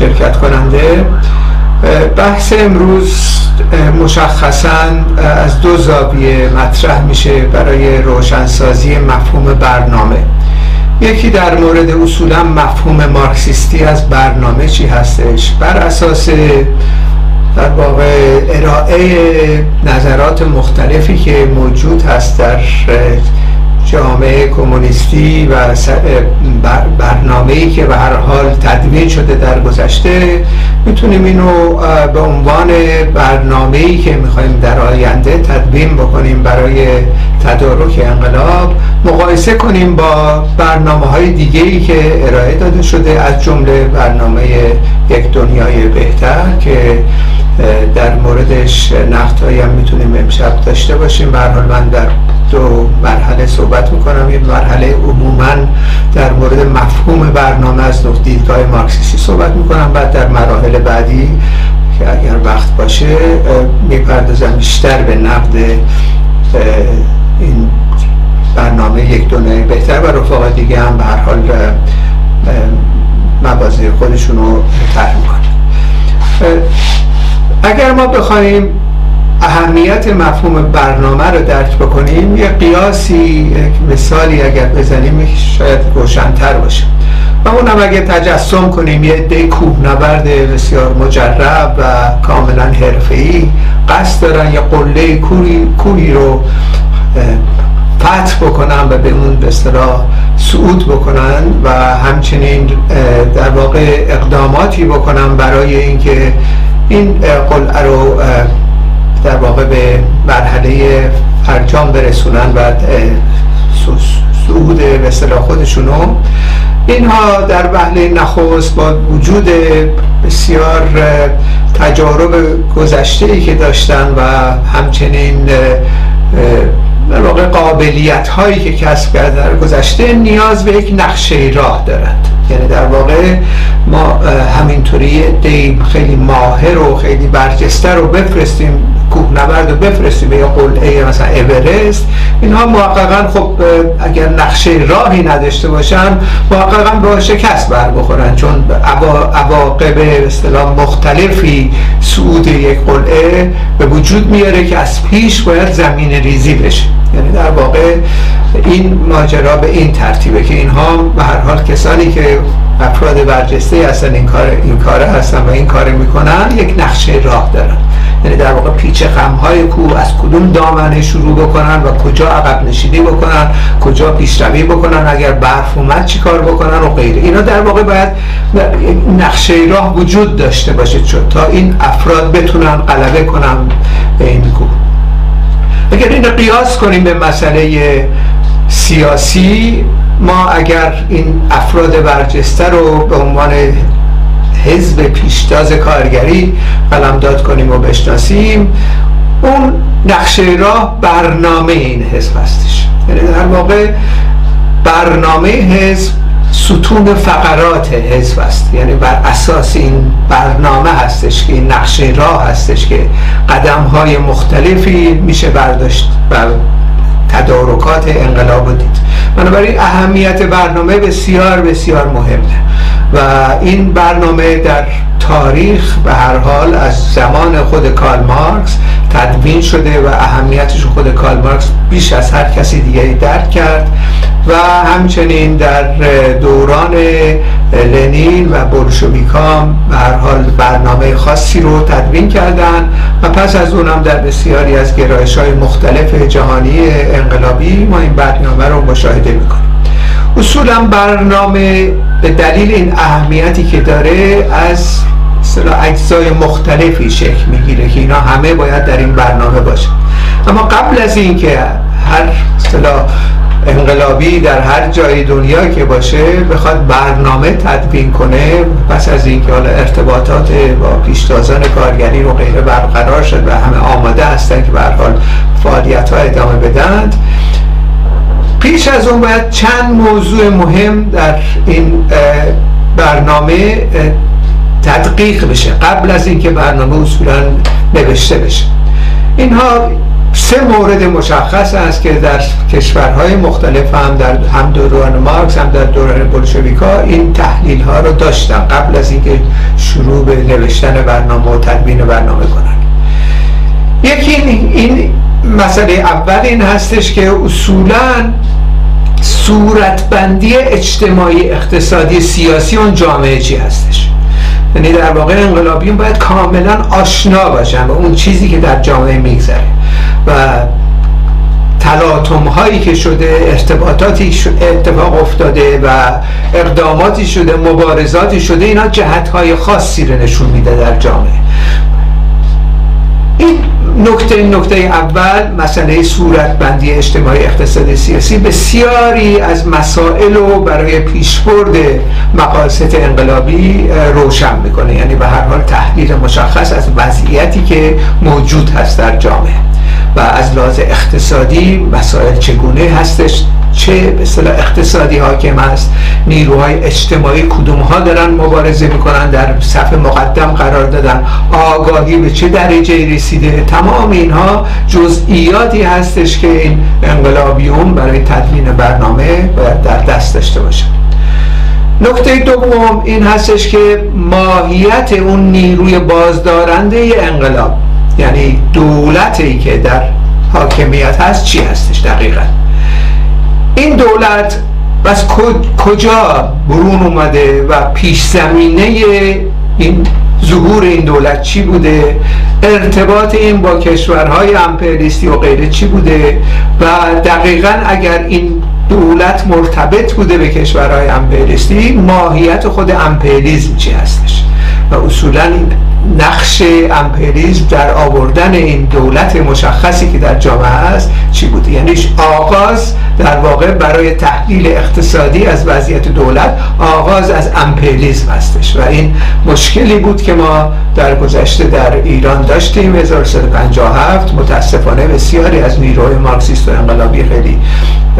شرکت کننده. بحث امروز مشخصا از دو زاویه مطرح میشه برای روشنسازی مفهوم برنامه. یکی در مورد اصولا مفهوم مارکسیستی از برنامه چی هستش؟ بر اساس در واقع ارائه نظرات مختلفی که موجود هست در جامعه کمونیستی و برنامه ای که به هر حال تدوین شده در گذشته می‌تونیم اینو به عنوان برنامه ای که می‌خوایم در آینده تدوین بکنیم برای تدارک انقلاب مقایسه کنیم با برنامه های دیگه ای که ارائه داده شده از جمله برنامه یک دنیای بهتر که در موردش نقد هم می‌تونیم امشب داشته باشیم. به حال من در دو مرحله صحبت می‌کنم. یه مرحله عموما در مورد مفهوم برنامه از نقطه دیدگاه مارکسیستی صحبت می‌کنم. بعد در مراحل بعدی که اگر وقت باشه می‌پردازم بیشتر به نقد این برنامه یک دنیای بهتر و رفاقا دیگه هم به هر حال مبازه خودشون رو طرح می‌کنن. اگر ما بخوایم اهمیت مفهوم برنامه رو درک بکنیم یه قیاسی یک مثالی اگر بزنیم شاید روشنتر باشه. و اونم اگر تجسم کنیم یه عده کوهنورد بسیار مجرب و کاملا حرفه‌ای قصد دارن یه قله کوهی رو فتح بکنن و به اون به اصطلاح صعود بکنن و همچنین در واقع اقداماتی بکنن برای اینکه این قلعه رو در واقع به مرحله فرجام برسونن و صعود به اصطلاح خودشونو. اینها در وهله نخست با وجود بسیار تجارب گذشته ای که داشتن و همچنین در واقع قابلیت هایی که کسب کرده در گذشته نیاز به یک نقشه راه دارند. یعنی در واقع ما همینطوری دیم خیلی ماهر و خیلی برجسته رو بفرستیم کوهنورد رو بفرستیم به یه قلعه مثلا اورست. اینها محققا خب اگر نقشه راهی نداشته باشن محققا با شکست بر بخورن. چون عواقب اصطلاح مختلفی صعود یک قلعه به وجود میاره که از پیش باید زمین ریزی بشه. یعنی در واقع این ماجرا به این ترتیبه که اینها به هر حال کسانی که افراد برجسته هستن این کار این کار هستن و این کار می‌کنن یک نقشه راه دارن. یعنی در واقع پیچ خمهای کو از کدوم دامنه شروع بکنن و کجا عقب نشینی بکنن کجا پیشروی بکنن اگر برف اومد چی کار بکنن و غیره. اینا در واقع باید نقشه راه وجود داشته باشه تا این افراد بتونن غلبه کنن به این کوه اگر این قیاس کنیم به مسئله سیاسی. ما اگر این افراد برجسته رو به عنوان حزب پیشتاز کارگری قلمداد کنیم و بشناسیم اون نقشه راه برنامه این حزب هستش. یعنی در واقع برنامه حزب ستون فقرات حزب است. یعنی بر اساس این برنامه هستش که نقشه راه هستش که قدم های مختلفی میشه برداشت و تدارکات انقلاب دید. بنابراین اهمیت برنامه بسیار بسیار مهمه و این برنامه در تاریخ به هر حال از زمان خود کارل مارکس تدوین شده و اهمیتش خود کارل مارکس بیش از هر کسی دیگری درک کرد. و همچنین در دوران لنین و بولشویکام به هر حال برنامه خاصی رو تدوین کردن و پس از اونم در بسیاری از گرایش های مختلف جهانی انقلابی ما این برنامه رو مشاهده می‌کنیم. اصولا برنامه به دلیل این اهمیتی که داره از اجزای مختلفی شکل می‌گیره که اینا همه باید در این برنامه باشه اما قبل از اینکه هر اصطلاح انقلابی در هر جای دنیا که باشه بخواد برنامه تدوین کنه پس از اینکه حالا ارتباطات با پیشتازان کارگری رو غیره برقرار شد و همه آماده هستن که به حال فعالیت ها ادامه بدند پیش از اون باید چند موضوع مهم در این برنامه تدقیق بشه. قبل از اینکه برنامه اصولا نوشته بشه. اینها سه مورد مشخص است که در کشورهای مختلف هم در هم دوران مارکس هم در دوران بولشویکا این تحلیل ها رو داشتن قبل از اینکه شروع به نوشتن برنامه و تدوین برنامه کنن. یکی این مسئله اول این هستش که اصولا صورتبندی اجتماعی اقتصادی سیاسی اون جامعه چی هستش؟ یعنی در واقع انقلابیون باید کاملا آشنا باشن به اون چیزی که در جامعه میگذره. و تلاطم هایی که شده ارتباطاتی اتفاق افتاده و اقداماتی شده مبارزاتی شده اینا جهت های خاصی رو نشون میده در جامعه. این نکته نکته اول مسئله صورتبندی اجتماعی اقتصادی سیاسی. بسیاری از مسائل رو برای پیشبرد مقاصد انقلابی روشن می‌کنه. یعنی به هر حال تحلیل مشخص از وضعیتی که موجود هست در جامعه. و از لحاظ اقتصادی مسائل چگونه هستش؟ چه به اصطلاح اقتصادی حاکم است نیروهای اجتماعی کدوم ها دارن مبارزه می‌کنن در صف مقدم قرار دادن آگاهی به چه درجه رسیده؟ تمام اینها جزئیاتی هستش که این انقلابیون برای تدوین برنامه باید در دست داشته باشن نکته دوم این هستش که ماهیت اون نیروی بازدارنده انقلاب. یعنی دولتی که در حاکمیت هست چی هستش دقیقا؟ این دولت بس کجا برون اومده و پیش زمینه این ظهور این دولت چی بوده؟ ارتباط این با کشورهای امپریالیستی و غیره چی بوده؟ و دقیقا اگر این دولت مرتبط بوده به کشورهای امپریالیستی ماهیت خود امپریالیسم چی هستش؟ و اصولا نقش امپریزم در آوردن این دولت مشخصی که در جامعه است چی بود؟ یعنی آغاز در واقع برای تحلیل اقتصادی از وضعیت دولت آغاز از امپریزم هستش و این مشکلی بود که ما در گذشته در ایران داشتیم. 1357 متاسفانه بسیاری از نیروهای مارکسیست و انقلابی خیلی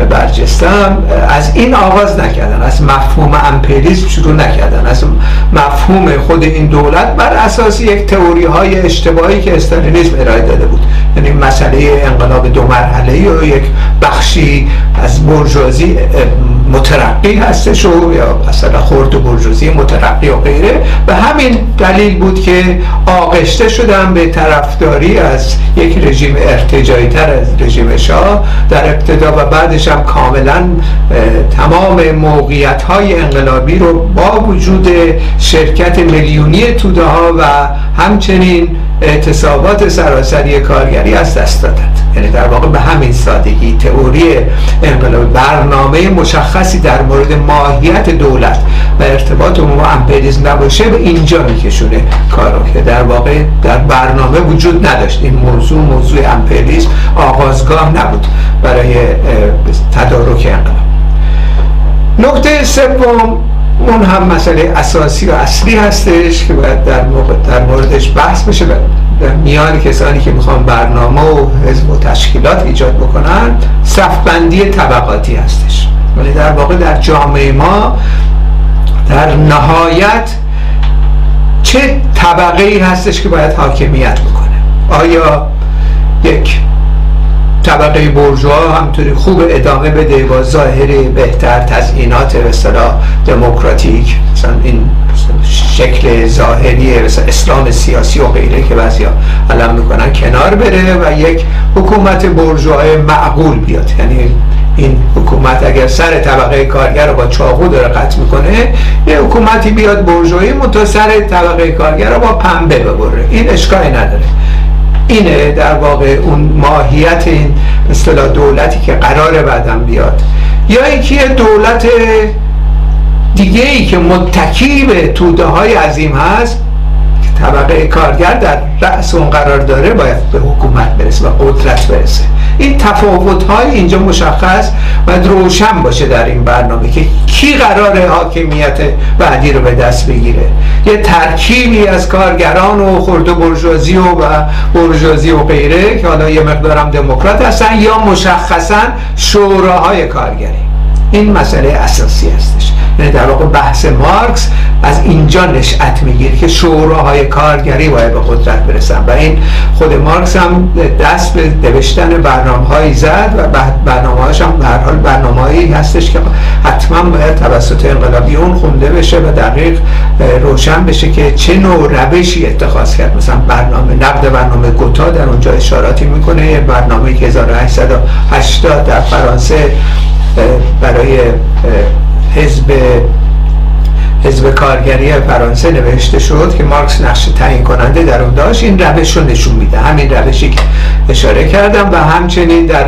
برجستم از این آغاز نکردن از مفهوم امپریزم شروع نکردن از مفهوم خود این دولت بر اساس یک تئوری های اشتباهی که استالینیسم ارائه داده بود. یعنی مسئله انقلاب دو مرحله و یک بخشی از برجوازی مترقی هستش و یا مثلا خورد برجوازی مترقی و غیره. به همین دلیل بود که آغشته شدن به طرفداری از یک رژیم ارتجایی تر از رژیم شاه در ابتدا و بعدش هم کاملا تمام موقعیت های انقلابی رو با وجود شرکت میلیونی توده ها و همچنین اعتصابات سراسری کارگری از دست دادند. یعنی در واقع به همین سادگی تئوری انقلاب برنامه مشخصی در مورد ماهیت دولت و ارتباط عموم با امپریالیسم نباشه به اینجا میکشونه کارو که در واقع در برنامه وجود نداشت. این موضوع موضوع امپریالیسم آغازگاه نبود برای تدارک انقلاب. نکته سوم اون هم مسئله اساسی و اصلی هستش که باید در, در موردش بحث بشه در میان کسانی که می‌خوان برنامه و حزب و تشکیلات ایجاد بکنن صفبندی طبقاتی هستش. ولی در واقع در جامعه ما در نهایت چه طبقه ای هستش که باید حاکمیت بکنه؟ آیا یک طبقه برجوها همطوری خوب ادامه بده با ظاهری بهتر تزئینات اصطلاح دموکراتیک؟ مثلا این شکل ظاهری مثلا اسلام سیاسی و غیره که بعضیا علم می‌کنن کنار بره و یک حکومت برجوهای معقول بیاد. یعنی این حکومت اگر سر طبقه کارگر رو با چاقو داره قطع می‌کنه یه حکومتی بیاد برجوهی منتها سر طبقه کارگر رو با پنبه ببره. این اشکالی نداره. اینه در واقع اون ماهیت این اصطلاح دولتی که قرار بعدم بیاد. یا اینکه دولت دیگه ای که متکی به توده های عظیم هست طبقه کارگر در رأس اون قرار داره باید به حکومت برسه و قدرت برسه. این تفاوت های اینجا مشخص و روشن باشه در این برنامه که کی قرار حاکمیت بعدی رو به دست بگیره. یه ترکیبی از کارگران و خرد و برجوازی و برجوازی و غیره که حالا یه مقدارم دموکرات هستن یا مشخصا شوراهای کارگری. این مسئله اساسی هستش. در واقع بحث مارکس از اینجا نشأت می‌گیره که شوراهای کارگری باید به قدرت برسن. و این خود مارکس هم دست به نوشتن برنامه زد و برنامه هاش هم در حال برنامه هایی هستش که حتما باید توسط انقلابیون خونده بشه و دقیق روشن بشه که چه نوع روشی اتخاذ کرد. مثلا برنامه نقد برنامه گوتا در اونجا اشاراتی می‌کنه. برنامه که 1880 در فرانسه برای حزب حزب کارگری فرانسه نوشته شد که مارکس نقش تعیین کننده در اون داشت. این روش رو نشون میده. همین روشی که اشاره کردم و همچنین در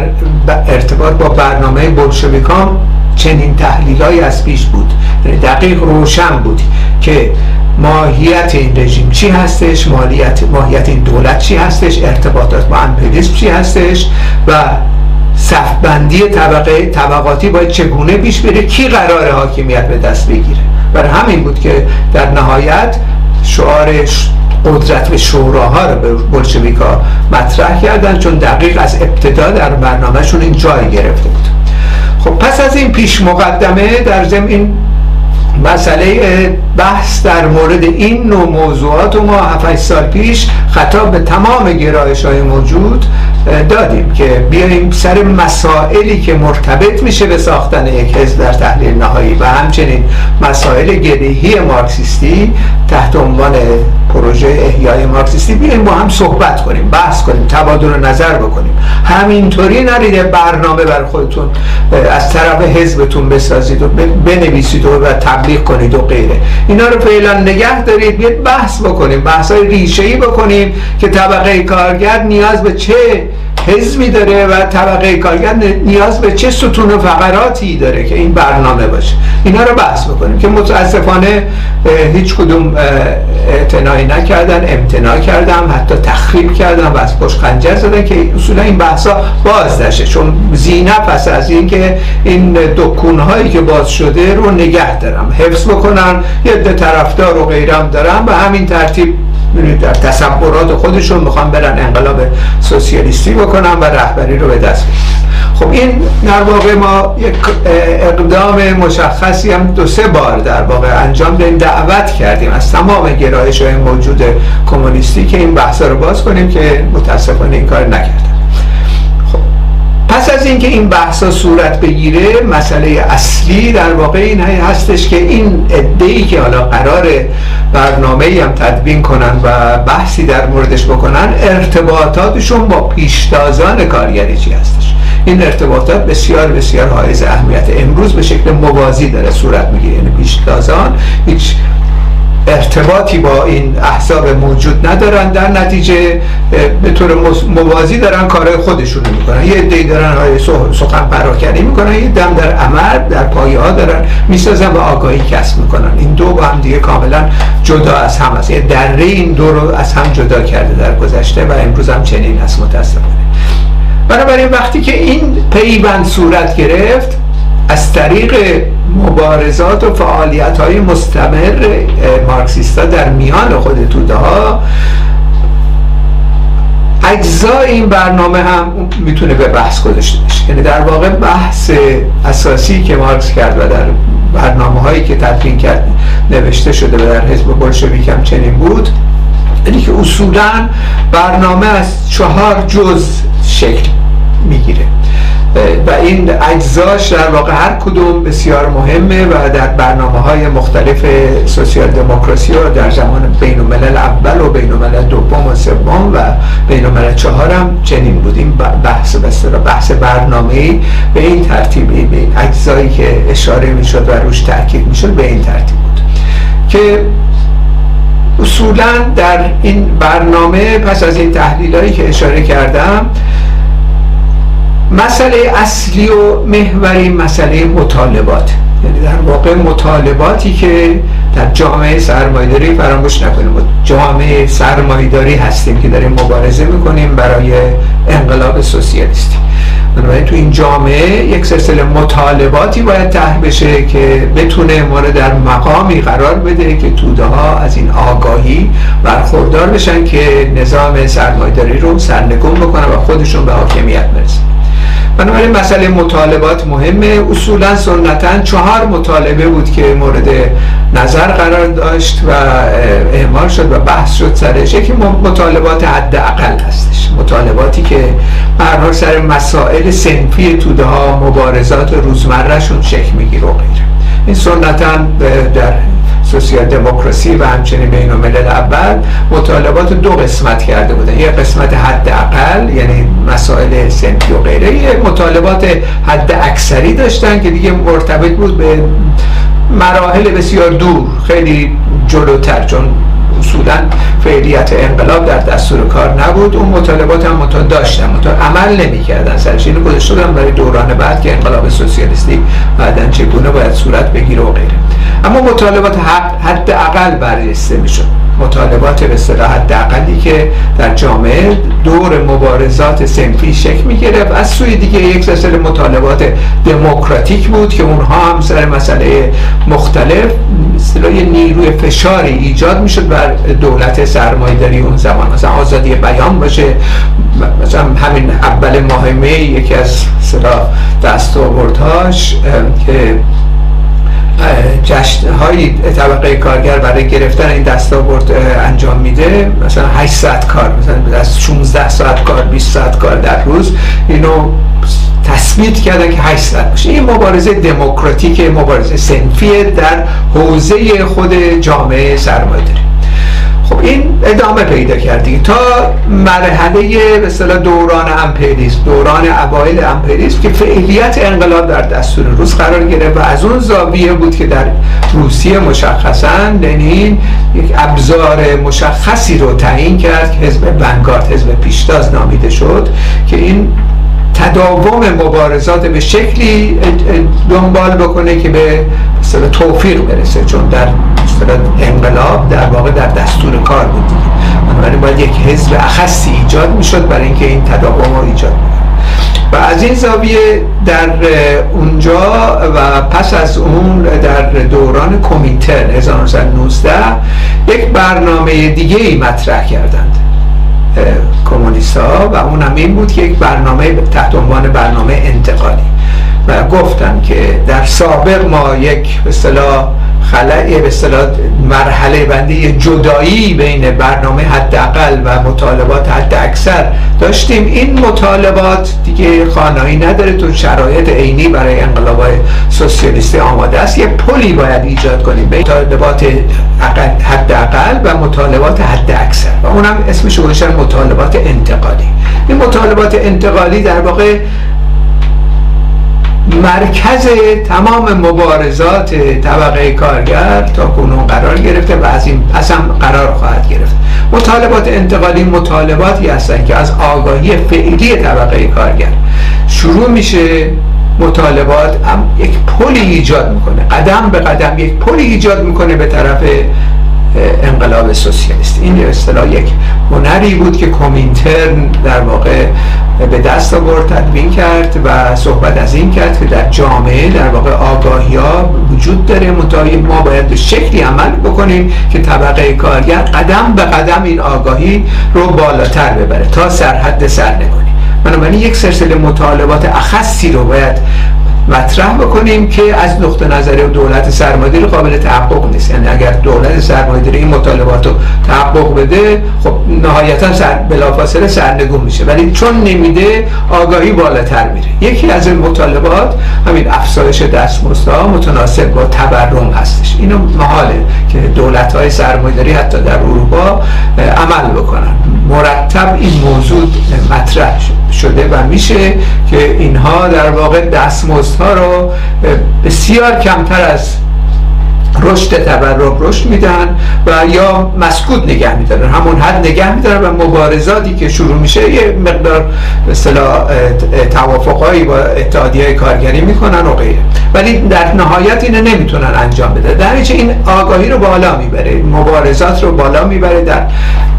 ارتباط با برنامه بولشویکام چنین تحلیلایی از پیش بود. یعنی دقیق روشن بود که ماهیت این رژیم چی هستش مالیت ماهیت این دولت چی هستش ارتباطات با امپریالیسم چی هستش و صفبندی طبقه طبقاتی باید چگونه پیش بره؟ کی قرار حاکمیت به دست بگیره؟ برای همین بود که در نهایت شعارش قدرت به شوراها رو به بلشویکا مطرح کردن چون دقیق از ابتدا در برنامهشون این جای گرفته بود. خب پس از این پیش مقدمه در ضمن این مسئله بحث در مورد این نوع موضوعات و ما 7 سال پیش خطاب به تمام گرایش های موجود دادیم که بیاییم سر مسائلی که مرتبط میشه به ساختن یک حزب در تحلیل نهایی و همچنین مسائل گریهی مارکسیستی تحت عنوان پروژه احیای مارکسیستی بیاییم با هم صحبت کنیم بحث کنیم تبادل نظر بکنیم. همینطوری نرید برنامه بر خودتون از طرف حزبتون بسازید و بنویسید و تبلیغ کنید و غیره. اینا رو فعلا نگه دارید بیاید بحث بکنیم بحث های ریشه بکنیم که طبقه کارگر نیاز به چه حزبی داره و طبقه کارگر نیاز به چه ستون و فقراتی داره که این برنامه باشه. اینا رو بحث بکنیم که متاسفانه هیچ کدوم اعتنایی نکردن امتناع کردم حتی تخریب کردن و از پشت خنجر زدن که اصولا این بحثا باز دشه چون زینه پس از اینکه این دکون هایی که باز شده رو نگه دارم. حفظ بکنن یه طرفدار و غیرم دارم و همین ترتیب در تصورات خودشون می‌خوان برن انقلاب سوسیالیستی بکنن و رهبری رو به دست خب این در واقع ما یک اقدام مشخصی هم دو سه بار در واقع انجام دادیم دعوت کردیم. از تمام گرایش های موجود کمونیستی که این بحث رو باز کنیم که متاسفانه این کار نکردن. پس از اینکه این بحثا صورت بگیره مسئله اصلی در واقع این هستش که این ای که حالا قرار برنامه هم تدوین کنن و بحثی در موردش بکنن ارتباطاتشون با پیشتازان کارگری چی هستش؟ این ارتباطات بسیار بسیار حائز اهمیت. امروز به شکل موازی داره صورت می‌گیره. یعنی پیشتازان هیچ ارتباطی با این احزاب موجود ندارن. در نتیجه به طور موازی دارن کارهای خودشون می‌کنن. یه عده‌ای دارن های سخن پراکنی می‌کنن. یه دم در عمل در پایه ها دارن می‌سازن و آگاهی کسب می‌کنن. این دو با هم دیگه کاملا جدا از هم هست یه دره این دو رو از هم جدا کرده در گذشته و امروز هم چنین هست متاسفانه. بنابراین وقتی که این پیوند صورت گرفت از طریق مبارزات و فعالیت های مستمر مارکسیستا در میان خود توده ها اجزای این برنامه هم می‌تونه به بحث گذاشته بشه یعنی در واقع بحث اساسی که مارکس کرد و در برنامه هایی که تدوین کرد نوشته شده و در حزب بلشویک هم چنین بود یعنی که اصولا برنامه از چهار جز شکل می‌گیره. و این اجزاش در واقع هر کدوم بسیار مهمه و در برنامه های مختلف سوسیال دموکراسی و در زمان بین الملل اول و بین الملل دوم و سوم و بین الملل چهارم چنین بود. این بحث بسیار بحث برنامه به این ترتیبی به این اجزایی که اشاره می‌شد و روش تاکید می‌شد به این ترتیب بود که اصولا در این برنامه پس از این تحلیل هایی که اشاره کردم مسئله اصلی و محوری مسئله مطالبات. یعنی در واقع مطالباتی که در جامعه سرمایداری فراموش نکنیم. جامعه سرمایداری هستیم که داریم مبارزه می‌کنیم برای انقلاب سوسیالیستی. بنابراین تو این جامعه یک سلسله مطالباتی باید ته بشه که بتونه ما رو در مقامی قرار بده که توده ها از این آگاهی برخوردار بشن که نظام سرمایداری رو سرنگون بکنن و خودشون به حاکمیت برسن بنابراین مسئله مطالبات مهمه. اصولا سنتا چهار مطالبه بود که مورد نظر قرار داشت و اعمال شد و بحث شد سرش. یکی مطالبات حداقل هستش. مطالباتی که هر سر مسائل سنفی توده ها مبارزات روزمرهشون شکل می‌گیره و غیره. این سنتا در سوسیال دموکراسی و همچنین بین الملل اول مطالبات دو قسمت کرده بودن. یه قسمت حد اقل یعنی مسائل سنفی و غیره. یه مطالبات حد اکثری داشتن که دیگه مرتبط بود به مراحل بسیار دور خیلی جلوتر چون اصولا فعلیت انقلاب در دستور کار نبود. اون مطالبات هم مطالب داشتن مطالب عمل نمی‌کردن. سرش اینو گذاشته بودن برای دوران بعد که انقلاب سوسیالیستی بعدا چگونه باید صورت بگیره و غیره. اما مطالبات حد اقل بررسی می‌شد. مطالبات به اصطلاح حداقلی که در جامعه دور مبارزات سنفی شکل می گرفت از سوی دیگه یک سلسله مطالبات دموکراتیک بود که اونها هم سر مسئله مختلف اصطلاح نیروی فشاری ایجاد می‌شد بر دولت سرمایه‌داری اون زمان. مثلا آزادی بیان باشه. مثلا همین اول ماه یکی از اصطلاح دستاوردهاش که جشن های طبقه کارگر برای گرفتن این دستاورد انجام میده. مثلا 8 ساعت کار مثلا از 16 ساعت کار 20 ساعت کار در روز. اینو تثبیت کردن که 8 ساعت باشه. این مبارزه دموکراتیک مبارزه سنفی در حوزه خود جامعه سرمایه داری خب این ادامه پیدا کردی تا مرحله به اصطلاح دوران امپریسم دوران اوایل امپریسم که فعلیت انقلاب در دستور روز قرار گرفت و از اون زاویه بود که در روسیه مشخصا لنین یک ابزار مشخصی رو تعیین کرد که حزب ونگارد حزب پیشتاز نامیده شد که این تداوم مبارزات به شکلی دنبال بکنه که به توفیق برسه. چون در انقلاب در واقع در دستور کار بود دیگه. بنابراین باید یک حزب اخصی ایجاد می‌شد برای اینکه این تداوم رو ایجاد و از این زاویه در اونجا و پس از اون در دوران کمیتر 1919 یک برنامه دیگه ای مطرح کردند. کمونیستا و اون هم این بود که یک برنامه تحت عنوان برنامه انتقالی. و گفتن که در سابق ما یک به اصطلاح خلای به اصطلاح مرحله بندی جدایی بین برنامه حداقل و مطالبات حد اکثر داشتیم این مطالبات دیگه خانایی نداره تو شرایط عینی برای انقلاب سوسیالیستی آماده است. یه پلی باید ایجاد کنیم بین مطالبات حداقل و مطالبات حد اکثر و اونم اسمش گذاشتن مطالبات انتقالی. این مطالبات انتقالی در واقع مرکز تمام مبارزات طبقه کارگر تا کنون قرار گرفته و از این پس هم قرار خواهد گرفت. مطالبات انتقالی مطالباتی هستند که از آگاهی فعلی طبقه کارگر. شروع میشه مطالبات هم یک پلی ایجاد می‌کنه. قدم به قدم یک پلی ایجاد می‌کنه به طرف انقلاب سوسیالیستی این اصطلاح یک هنری بود که کمینترن در واقع به دست آورد تدوین کرد و صحبت از این کرد که در جامعه در واقع آگاهی ها وجود داره. منتهای ما باید به شکلی عمل بکنیم که طبقه کارگر قدم به قدم این آگاهی رو بالاتر ببره تا سرحد سرنگونی. بنابراین یک سلسله مطالبات اخصی رو باید مطرح بکنیم که از نقطه نظر دولت سرمایه‌داری قابل تحقق نیست. یعنی اگر دولت سرمایه‌داری این مطالبات رو تحقق بده خب نهایتا سر بلافاصله سرنگون میشه. ولی چون نمیده آگاهی بالاتر میره. یکی از این مطالبات همین افزایش دستمزدها متناسب با تورم هستش. اینو محاله که دولت های سرمایه‌داری حتی در اروپا عمل بکنن. مرتب این موضوع مطرح شده و میشه که اینها در واقع دستمزد ها رو بسیار کمتر از رشد تورم رشد میدن و یا مسکوت نگه میدارن. همون حد نگه میدارن و مبارزاتی که شروع میشه یه مقدار به اصطلاح توافقایی با اتحادیه کارگری می‌کنن و غیره. ولی در نهایت اینو نمی‌تونن انجام بده. در این آگاهی رو بالا می‌بره مبارزات رو بالا می‌بره در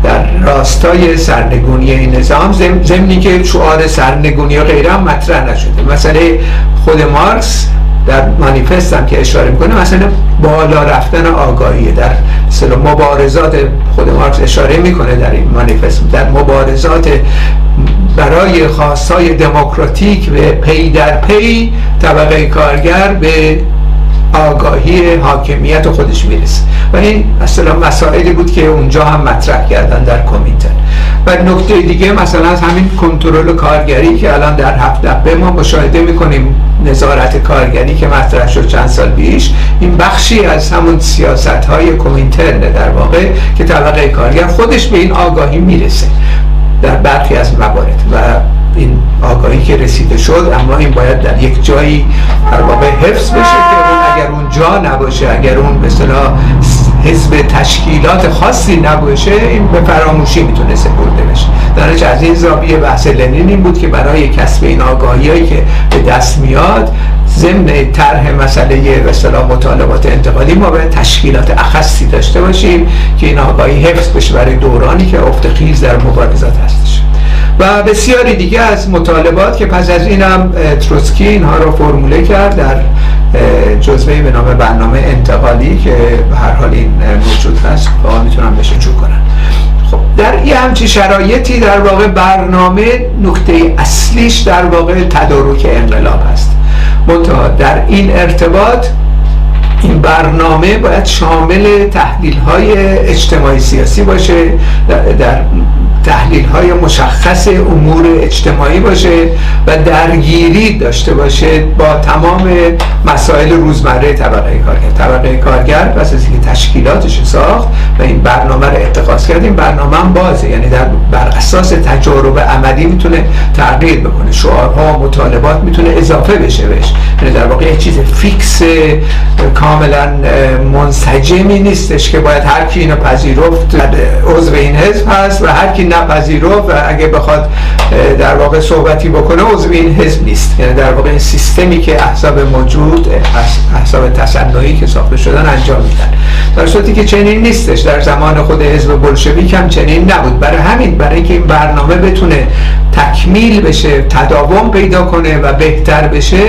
در راستای سرنگونی این نظام. زمینی که شعار سرنگونی و غیره هم مطرح نشده. مسئله خود مارکس در مانیفست هم که اشاره می‌کنه مثلا بالا رفتن آگاهی در مثلا مبارزات خود مارکس اشاره می‌کنه در این مانیفست. در مبارزات برای خواستای دموکراتیک و پی در پی طبقه کارگر به آگاهی حاکمیت خودش می‌رسه. و این اصلا مسائلی بود که اونجا هم مطرح کردن در کومینتن و نکته دیگه مثلا از همین کنترل کارگری که الان در هفت دبه ما مشاهده می‌کنیم نظارت کارگری که مطرح شد چند سال پیش این بخشی از همون سیاست های کومینترن در واقع که طبقه کارگر خودش به این آگاهی می‌رسه. در برخی از موارد. و این آگاهی که رسیده شد اما این باید در یک جایی در واقع حفظ بشه که اون اگر اون جا نباشه اگر اون مثلا حزب تشکیلات خاصی نباشه این به فراموشی می‌تونه سپرده بشه. در از این زاویه بحث لنین این بود که برای کسب این آگاهی هایی که به دست میاد ضمن طرح مسئله به مطالبات انتقالی ما به تشکیلات اخصی داشته باشیم که این آگاهی حفظ بشه برای دورانی که افت خیز در مبارزات هستش. و بسیاری دیگه از مطالبات که پس از اینم تروسکی اینها رو فرموله کرد در جزوه به نام برنامه انتقالی که به هر حال این موجود هست. با می‌تونم بهش رجوع کنن. خب در یه همچی شرایطی در واقع برنامه نکته اصلیش در واقع تدارک انقلاب هست. منتها در این ارتباط این برنامه باید شامل تحلیل های اجتماعی سیاسی باشه در تحلیل های مشخص امور اجتماعی باشه و درگیری داشته باشه با تمام مسائل روزمره طبقه کارگر. طبقه کارگر پس از اینکه تشکیلاتش ساخت و این برنامه رو اتخاذ کرد این برنامه هم بازه. یعنی در بر اساس تجارب عملی می‌تونه تغییر بکنه. شعارها و مطالبات می‌تونه اضافه بشه بهش. یعنی در واقع یه چیز فیکس کاملا منسجمی نیستش که باید هر کی اینو پذیرفت عضو این حزب هست و هر کی نپذیرفت و اگه بخواد در واقع صحبتی بکنه عضو این حزب نیست. یعنی در واقع این سیستمی که احزاب موجود احزاب تصنعی که ساخته شدن انجام میدن. در صورتی که چنین نیستش. در زمان خود حزب بلشویک هم چنین نبود. برای همین برای اینکه این برنامه بتونه تکمیل بشه تداوم پیدا کنه و بهتر بشه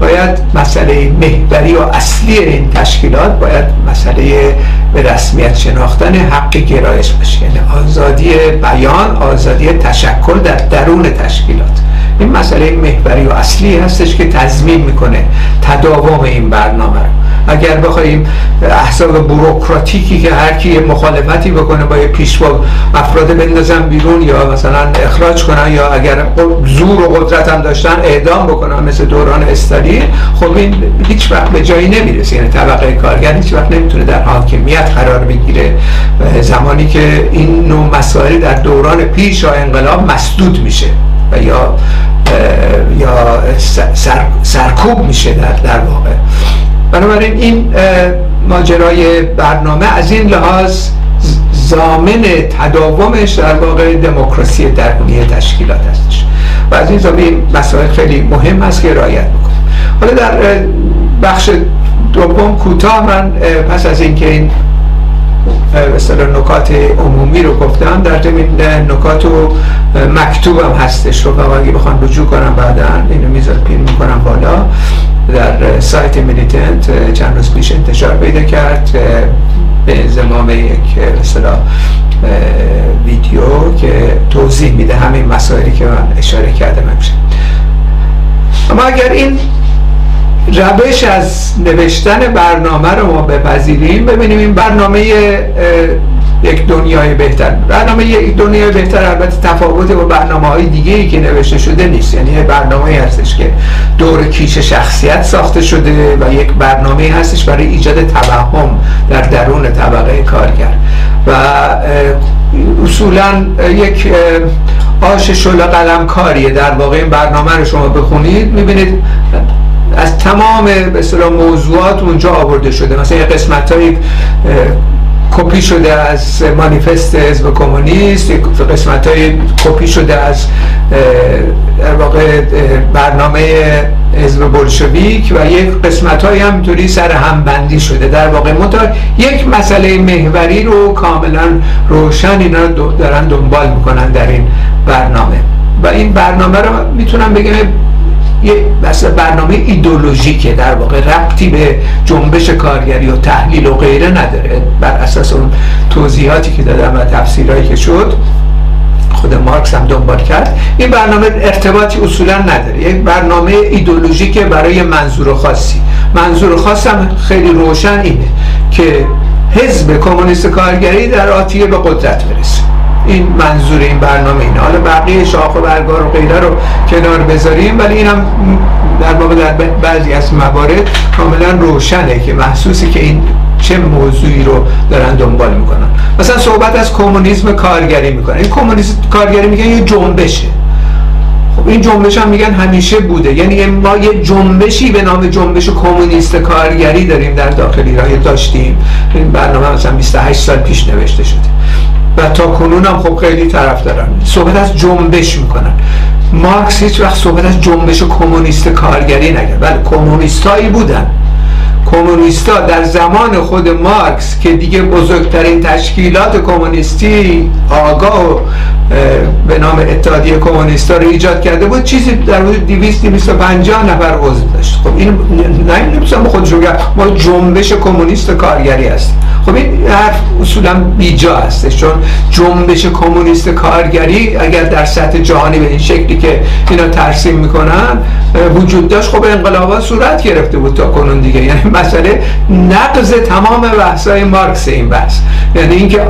باید مسئله محوری و اصلی این تشکیلات باید مسئله به رسمیت شناختن حق گرایش باشه. یعنی آزادی بیان آزادی تشکل در درون تشکیلات. این مسئله محوری و اصلی هستش که تضمین می‌کنه تداوم این برنامه اگر بخوایم احزاب بروکراتیکی که هر کی مخالفتی بکنه با پیشوا افراد بندازن بیرون یا مثلا اخراج کنن یا اگر زور و قدرت هم داشتن اعدام بکنن مثل دوران استالین خب این هیچ وقت به جایی نمی‌رسه. یعنی طبقه کارگر هیچ وقت نمی‌تونه در حاکمیت قرار بگیره. زمانی که این نوع مسائل در دوران پیش و انقلاب مسدود میشه و یا یا سر، سرکوب میشه در, در واقع. بنابراین این ماجرای برنامه از این لحاظ زامن تداومش در واقع دموکراسی درونی تشکیلات هستش. و از این زاویه مسائل خیلی مهم هست که رعایت بکنیم. حالا در بخش دوم کوتاه من پس از اینکه این مثلا نکات عمومی رو گفتم در ضمن نکات و مکتوبم هستش رو. اگه بخوام رجوع کنم بعدا اینو میذار پین می‌کنم بالا. در سایت میلیتنت چند روز پیش انتشار پیدا کرد به زمام یک مثلا ویدیو که توضیح میده همین مسائلی که من اشاره کردم امشب. اما اگر این روش از نوشتن برنامه رو ما بپذیریم. ببینیم این برنامه یک دنیای بهتر. برنامه یک دنیای بهتر البته تفاوت با برنامه های دیگه ای که نوشته شده نیست. یعنی برنامه هستش که دور کیش شخصیت ساخته شده و یک برنامه هستش برای ایجاد توهم در درون طبقه کارگر. و اصولا یک آش شل قلم کاریه در واقع این برنامه رو شما بخونید می‌بینید از تمام به موضوعات اونجا آورده شده. مثلا یه قسمت های کپی شده از مانیفست حزب کمونیست قسمت های کپی شده از در واقع برنامه حزب بلشویک و یک قسمت های همینطوری سر هم بندی شده. در واقع منتها یک مسئله محوری رو کاملا روشن اینا دارن دنبال می‌کنن در این برنامه. و این برنامه رو می‌تونم بگم یه برنامه ایدولوژیکه در واقع ربطی به جنبش کارگری و تحلیل و غیره نداره. بر اساس اون توضیحاتی که دادم و تفسیرهایی که شد خود مارکس هم دنبال کرد. این برنامه ارتباطی اصولا نداره. یک برنامه ایدولوژیک برای منظور خاصی. منظور خاصم خیلی روشن اینه که حزب کمونیست کارگری در آتیه به قدرت برسه. این منظور این برنامه اینه. حالا بقیه شاخ و برگار و غیره رو کنار بذاریم ولی اینم در واقع در بعضی از موارد کاملا روشنه که محسوسی که این چه موضوعی رو دارن دنبال می‌کنن. مثلا صحبت از کمونیسم کارگری می‌کنن این کمونیسم کارگری میگن یه جنبشه. خب این جنبش هم میگن همیشه بوده. یعنی ما یه جنبشی به نام جنبش کمونیست کارگری داریم در داخل ایران. داشتیم. این برنامه مثلا 28 سال پیش نوشته شده. و تا کنون هم خب خیلی طرف دارن. صحبت از جنبش می‌کنن. مارکس هیچ وقت صحبت از جنبش کمونیست کارگری نگرد بله کمونیستایی بودن. کمونیستا در زمان خود مارکس که دیگه بزرگترین تشکیلات کمونیستی آگاه و به نام اتحادیه کمونیستا رو ایجاد کرده بود چیزی در حدود 200 250 نفر عضو داشت. خب این نمی‌تونم خودش رو ما جنبش کمونیست کارگری هستیم. خب این حرف اصولا بیجا هستش چون جنبش کمونیست کارگری اگر در سطح جهانی به این شکلی که اینا ترسیم می‌کنن وجود داشت خب انقلابات صورت گرفته بود تا کنون دیگه. یعنی مسئله نقض تمام بحثای مارکس این بحث. یعنی اینکه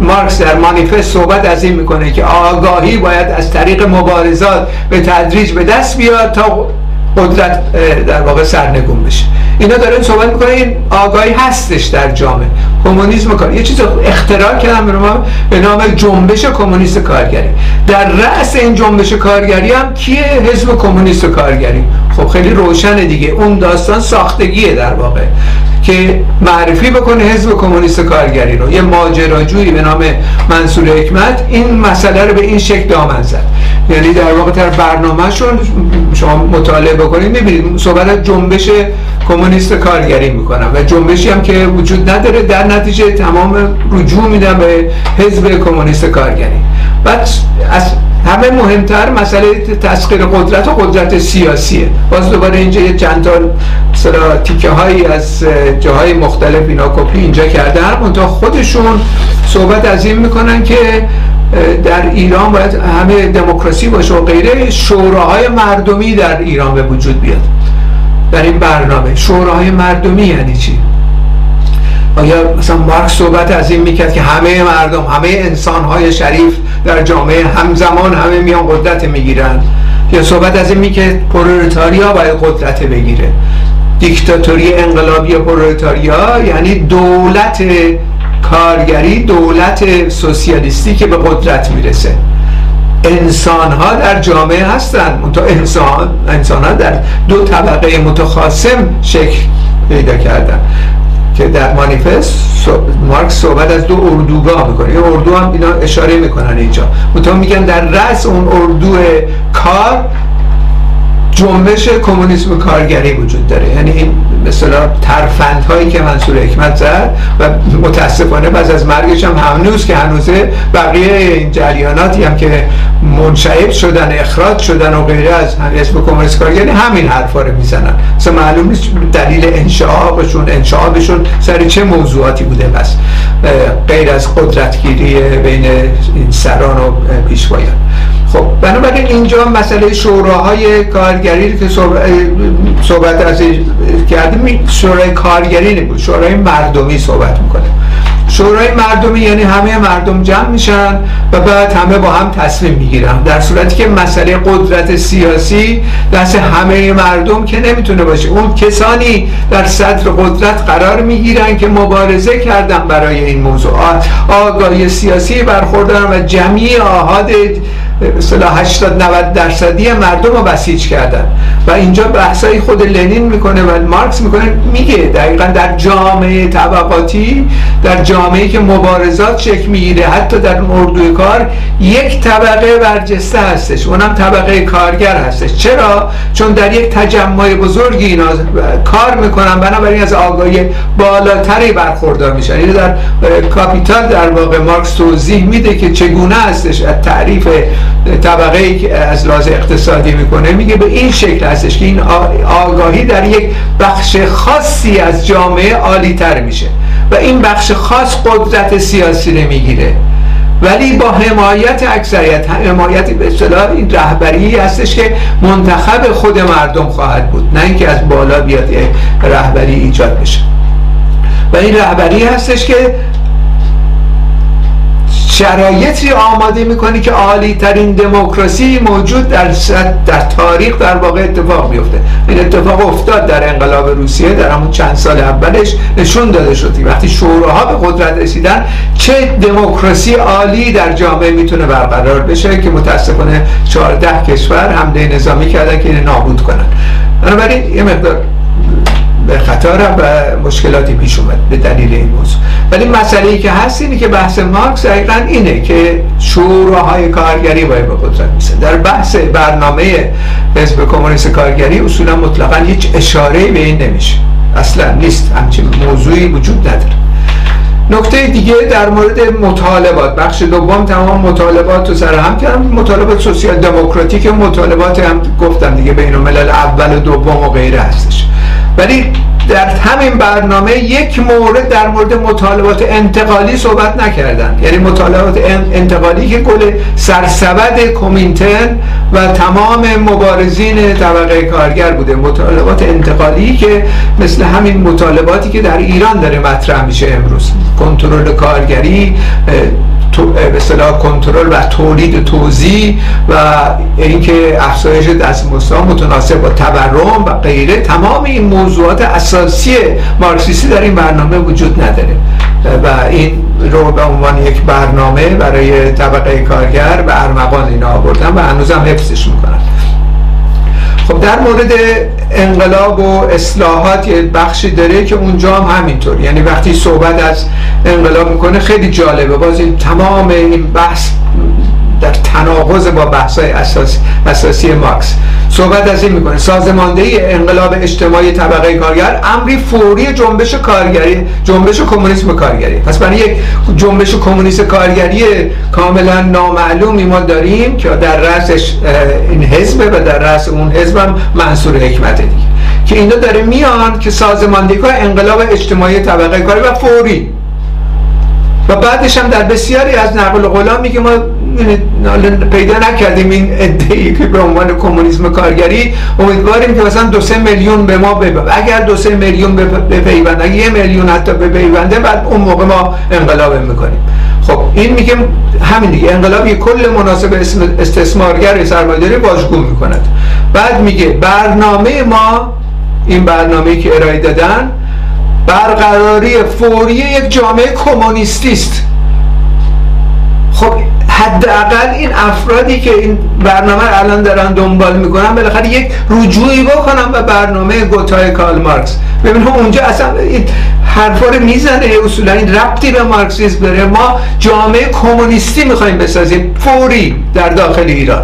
مارکس در مانیفست صحبت از این می‌کنه که آگاهی باید از طریق مبارزات به تدریج به دست بیاد تا قدرت در واقع سرنگون بشه. اینا دارن صحبت می‌کنه این آگاهی هستش در جامعه. کمونیسم کار یه چیز اختراع کردن به نام جنبش کمونیست کارگری. در رأس این جنبش کارگری هم کیه؟ حزب کمونیست کارگری. خب خیلی روشنه دیگه. اون داستان ساختگیه در واقع. که معرفی بکنه حزب کمونیست کارگری رو. یه ماجراجویی به نام منصور حکمت این مسئله رو به این شکل دامن زد. یعنی در واقع در برنامهشون شما مطالعه بکنید می‌بینید صحبت از جنبش کمونیست کارگری می‌کنم و جنبشی هم که وجود نداره در نتیجه تمام رجوع میدم به حزب کمونیست کارگری. بعد از همه مهمتر مسئله تسخیر قدرت و قدرت سیاسیه. باز دوباره اینجا یه چند تا تیکه هایی از جاهای مختلف اینا کپی اینجا کردن منتها خودشون صحبت از این می‌کنن که در ایران باید همه دموکراسی باشه و غیره شوراهای مردمی در ایران به وجود بیاد. در این برنامه. شوراهای مردمی یعنی چی؟ آیا مثلا مارکس صحبت از این می‌کرد که همه مردم همه انسانهای شریف در جامعه همزمان همه میان قدرت می‌گیرن. یا صحبت از این می‌کرد پرولتاریا باید قدرت بگیره. دیکتاتوری انقلابی پرولتاریا یعنی دولت کارگری دولت سوسیالیستی که به قدرت می‌رسه. انسان ها در جامعه هستند. انسان انسان ها در دو طبقه متخاصم شکل پیدا کردن. که در مانیفست مارکس صحبت از دو اردوگاه می‌کنه. یه اردو هم اینا اشاره می‌کنن اینجا. منتها میگن در رأس اون اردو کار جنبش کمونیسم کارگری وجود داره. یعنی این مثلا ترفند هایی که منصور حکمت زد و متاسفانه بعد از مرگش هم هنوز که هنوزه بقیه این جریاناتی هم که منشعب شدن اخراج شدن و غیره از اسم کمونیست کارگری همین حرفا رو می‌زنن. مثلا معلوم نیست دلیل انشعابشون انشعابشون سر چه موضوعاتی بوده. بس غیر از قدرتگیری بین این سران و پیشوایان. خب بنابراین اینجا مسئله شوراهای کارگری که صحبت از کردیم شورای کارگری نبود شورای مردمی صحبت می‌کنه. شورای مردمی یعنی همه مردم جمع میشن و بعد همه با هم تصمیم می‌گیرن. در صورتی که مسئله قدرت سیاسی دست همه مردم که نمی‌تونه باشه. اون کسانی در صدر قدرت قرار می‌گیرن که مبارزه کردن برای این موضوع. آگاهی سیاسی برخوردن و جمعی آهاد مثلا 80 90 درصدی مردم رو بسیج کردن. و اینجا بحثای خود لنین می‌کنه و مارکس می‌کنه میگه دقیقا در جامعه طبقاتی در جامعه که مبارزات شکل می‌گیره حتی در اردوی کار یک طبقه برجسته هستش. اونم طبقه کارگر هستش. چرا؟ چون در یک تجمع بزرگی اینا کار می‌کنن بنابراین از آگاهی بالاتری برخوردار میشن. اینو در کاپیتال در واقع مارکس توضیح میده که چگونه هستش. تعریف طبقه ای از لحاظ اقتصادی می‌کنه میگه به این شکل هستش که این آگاهی در یک بخش خاصی از جامعه عالی تر میشه و این بخش خاص قدرت سیاسی رو می‌گیره. ولی با حمایت اکثریت حمایت به اصطلاح این رهبری هستش که منتخب خود مردم خواهد بود نه اینکه از بالا بیاد رهبری ایجاد بشه. و این رهبری هستش که شرایطی آماده می‌کنی که عالی ترین دموکراسی موجود در در تاریخ در واقع اتفاق میفته این اتفاق افتاد در انقلاب روسیه در همون چند سال اولش. نشون داده شدی وقتی شوراها به قدرت رسیدن چه دموکراسی عالی در جامعه می‌تونه برقرار بشه که متاسفانه 14 کشور حمله نظامی کردن که اینو نابود کنن. بنابراین یه مقدار به خطر و مشکلاتی پیش اومد به دلیل این موضوع. ولی مسئله ای که هست اینه که بحث مارکس دقیقا اینه که شوراهای کارگری باید به قدرت میسن در بحث برنامه حزب کمونیست کارگری اصولا مطلقا هیچ اشاره به این نمیشه. اصلا نیست. همچین موضوعی وجود نداره. نکته دیگه در مورد مطالبات. بخش دوم تمام مطالبات رو سر هم کردم. مطالبات سوسیال دموکراتیک مطالبات هم گفتم دیگه بین الملل اول و دوم و غیره هستش. ولی در همین برنامه یک مورد در مورد مطالبات انتقالی صحبت نکردن. یعنی مطالبات انتقالی که کل سرسبد کومینتن و تمام مبارزین طبقه کارگر بوده. مطالبات انتقالی که مثل همین مطالباتی که در ایران داره مطرح میشه امروز. کنترل کارگری به اصطلاح کنترل و تولید توزیع و اینکه افزایش دستمزدها متناسب با تورم و غیره تمام این موضوعات اساسی مارکسیستی در این برنامه وجود نداره. و این رو به عنوان یک برنامه برای طبقه کارگر به ارمغان اینا آوردن و هنوزم حفظش می‌کنن خب در مورد انقلاب و اصلاحات یه بخشی داره که اونجا هم همینطور. یعنی وقتی صحبت از انقلاب می‌کنه خیلی جالبه. باز این تمام این بحث تناقض با بحث اساسی, اساسی ماکس صحبت از این می‌کنه. سازماندهی انقلاب اجتماعی طبقه کارگر امری فوری جنبش کارگری جنبش کمونیسم کارگری. پس برای یک جنبش کمونیست کارگری کاملا نامعلومی ما داریم که در رأسش این حزبه و در رأس اون حزبم منصور حکمت دیگه. که اینا داره میان که سازماندهی انقلاب اجتماعی طبقه کاری و فوری. و بعدش هم در بسیاری از نقل قولا میگه ما پیدا نکردیم این ادعی که به عنوان کمونیسم کارگری امیدواریم که مثلا دو سه میلیون به ما بب... اگر دو سه میلیون بپیوند یه میلیون حتی بپیونده بعد اون موقع ما انقلاب می‌کنیم. خب این میگه همین دیگه. انقلاب یه کل مناسب استثمارگر سرمایه‌داری واژگون می‌کند. بعد میگه برنامه ما این برنامه که ارائه دادن برقراری فوری یک جامعه کمونیستی است. حداقل این افرادی که این برنامه الان دارن دنبال می‌کنن بالاخره یک رجوعی بکنن به برنامه گوتای کارل مارکس. ببین اونجا اصلا این حرفا رو می‌زنه اصولا این ربطی به مارکسیسم داره. ما جامعه کمونیستی می‌خوایم بسازیم فوری در داخل ایران.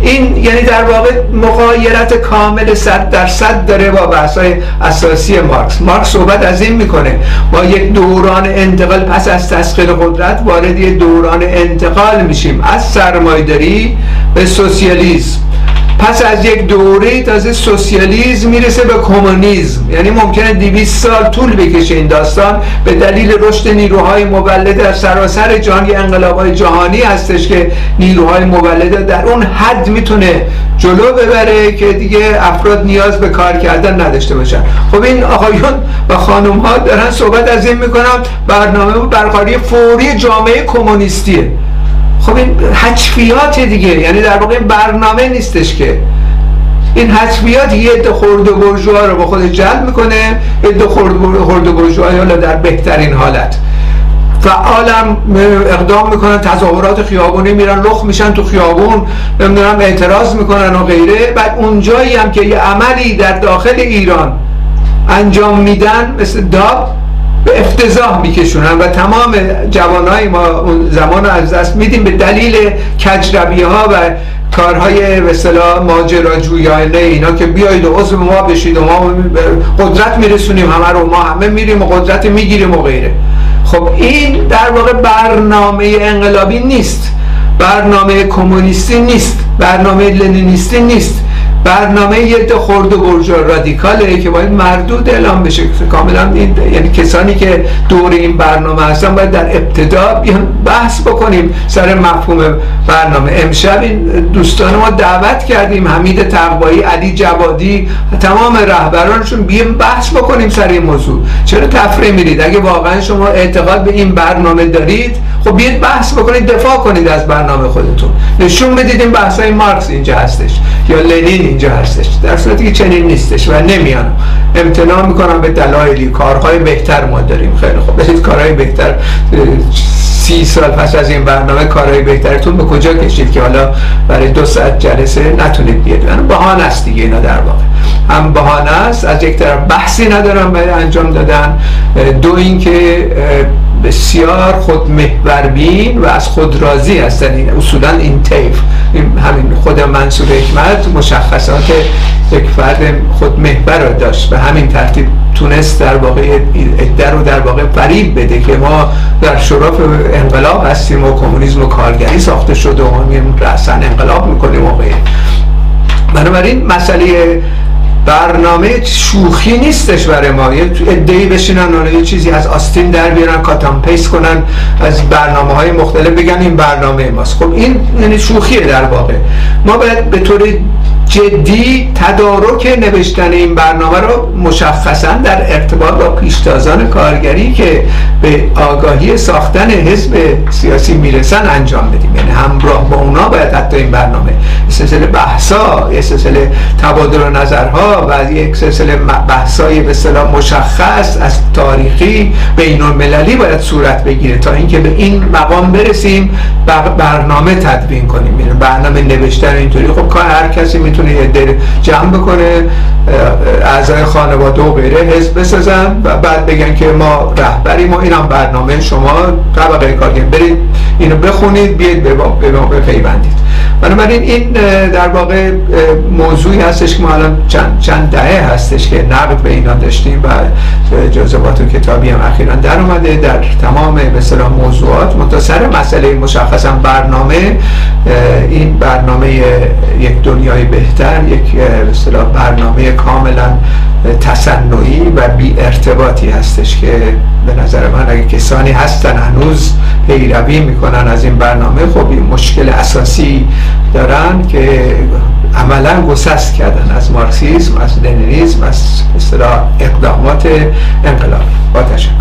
این یعنی در واقع مقایرت کامل صد درصد داره با بحث‌های اساسی مارکس. مارکس صحبت از این می‌کنه. ما یک دوران انتقال پس از تسخیر قدرت وارد یک دوران انتقال میشیم. از سرمایداری به سوسیالیسم. پس از یک دوره تازه سوسیالیزم می‌رسه به کمونیسم. یعنی ممکنه 200 سال طول بکشه این داستان. به دلیل رشد نیروهای مولد در سراسر جهان یه انقلابهای جهانی هستش که نیروهای مولده در اون حد می‌تونه جلو ببره که دیگه افراد نیاز به کار کردن نداشته باشن. خب این آقایون و خانم ها دارن صحبت از این می‌کنن. برنامه برقراری فوری جامعه کمونیستیه. خب این حچفیات دیگه یعنی در واقع برنامه نیستش که. این حتفیات یه عده خورده برجوها رو با خود جلب می‌کنه عده خورده برجوها حالا در بهترین حالت. فعالم اقدام می‌کنن تظاهرات خیابونی میرن لخ میشن تو خیابون نمی‌دونم اعتراض می‌کنن و غیره. بعد اونجایی هم که یه عملی در داخل ایران انجام میدن مثل داب به افتضاح میکشونن و تمام جوانهای ما اون زمان رو از دست میدیم به دلیل کجربی ها و کارهای به اصطلاح ماجراجویانه اینا که بیایید و عضو ما بشید و ما قدرت میرسونیم همه رو ما همه میریم و قدرت می‌گیریم و غیره. خب این در واقع برنامه انقلابی نیست. برنامه کمونیستی نیست. برنامه لنینیستی نیست. برنامه یه خرد و برجا رادیکاله که باید مردود اعلام بشه. کاملا این یعنی کسانی که دور این برنامه هستن باید در ابتدا بیان بحث بکنیم سر مفهوم برنامه. امشب این دوستان ما دعوت کردیم. حمید تقوایی علی جوادی تمام رهبرانشون بیان بحث بکنیم سر این موضوع. چرا تفریح میرید؟ اگه واقعا شما اعتقاد به این برنامه دارید خب بیاید بحث بکنید دفاع کنید از برنامه خودتون. نشون بدید این بحث های مارکس اینجا هستش یا لنین اینجا هستش. در صورتی که چنین نیستش و نمیان. امتناع می‌کنم به دلایلی. کارهای بهتر ما داریم. خیلی خوب. برید کارهای بهتر سی سال پس از این برنامه کارهای بهترتون به کجا کشید که حالا برای دو ساعت جلسه نتونید بیاد یعنی بهانه است دیگه اینا در واقع. هم بهانه است. از یک طرف بحثی ندارم برای انجام دادن. دو اینکه بسیار خود محوربین و از خود راضی هستن. این اصولا این طیف. همین خود منصور حکمت مشخصات یک فرد خود محور رو داشت به همین ترتیب تونست در واقع ادر رو در واقع فریب بده که ما در شرف انقلاب هستیم و کمونیسم و کارگری ساخته شده و ما رأسا انقلاب می‌کنیم موقع بنابراین مسئله برنامه شوخی نیستش برای ما. یه ادهی بشینن و یه چیزی از آستین در بیارن کاتان پیس کنن از برنامه های مختلف بگن این برنامه ماست. خب این یعنی شوخیه در واقع. ما باید به طور جدی تدارک نوشتن این برنامه رو مشخصا در ارتباط با پیشتازان کارگری که به آگاهی ساختن حزب سیاسی می‌رسن انجام بدیم. یعنی همراه با اونا باید حتی این برنامه سلسله بحثا یه سلسله تبادل نظرها و یک سلسله بحثای به صلاح مشخص از تاریخی بین المللی باید صورت بگیره تا اینکه به این مقام برسیم برنامه تدوین کنیم. یعنی برنامه نوشتن اینطوری. خب کار هر کسی می‌تونه یه دل جمع بکنه اعضای خانواده و غیره حزب بسازن و بعد بگن که ما رهبریم و اینم برنامه شما طبقه کار برید اینو بخونید بیاید به ما بپیوندید. بنابراین این در واقع موضوعی هستش که ما الان چند, چند دهه هستش که نقد به اینا داشتیم و جزبات و کتابی هم اخیرا در اومده در تمام مثلا موضوعات. متصر مسئله مشخصا برنامه این برنامه یک دنیای بهتر یک مثلا برنامه کاملا تصنعی و بی ارتباطی هستش که به نظر من اگه کسانی هستن هنوز پیروی می‌کنن از این برنامه خب این مشکل اساسی دارن که عملا گسست کردن از مارکسیسم از لنینیسم از اقدامات انقلاب. با تشکر.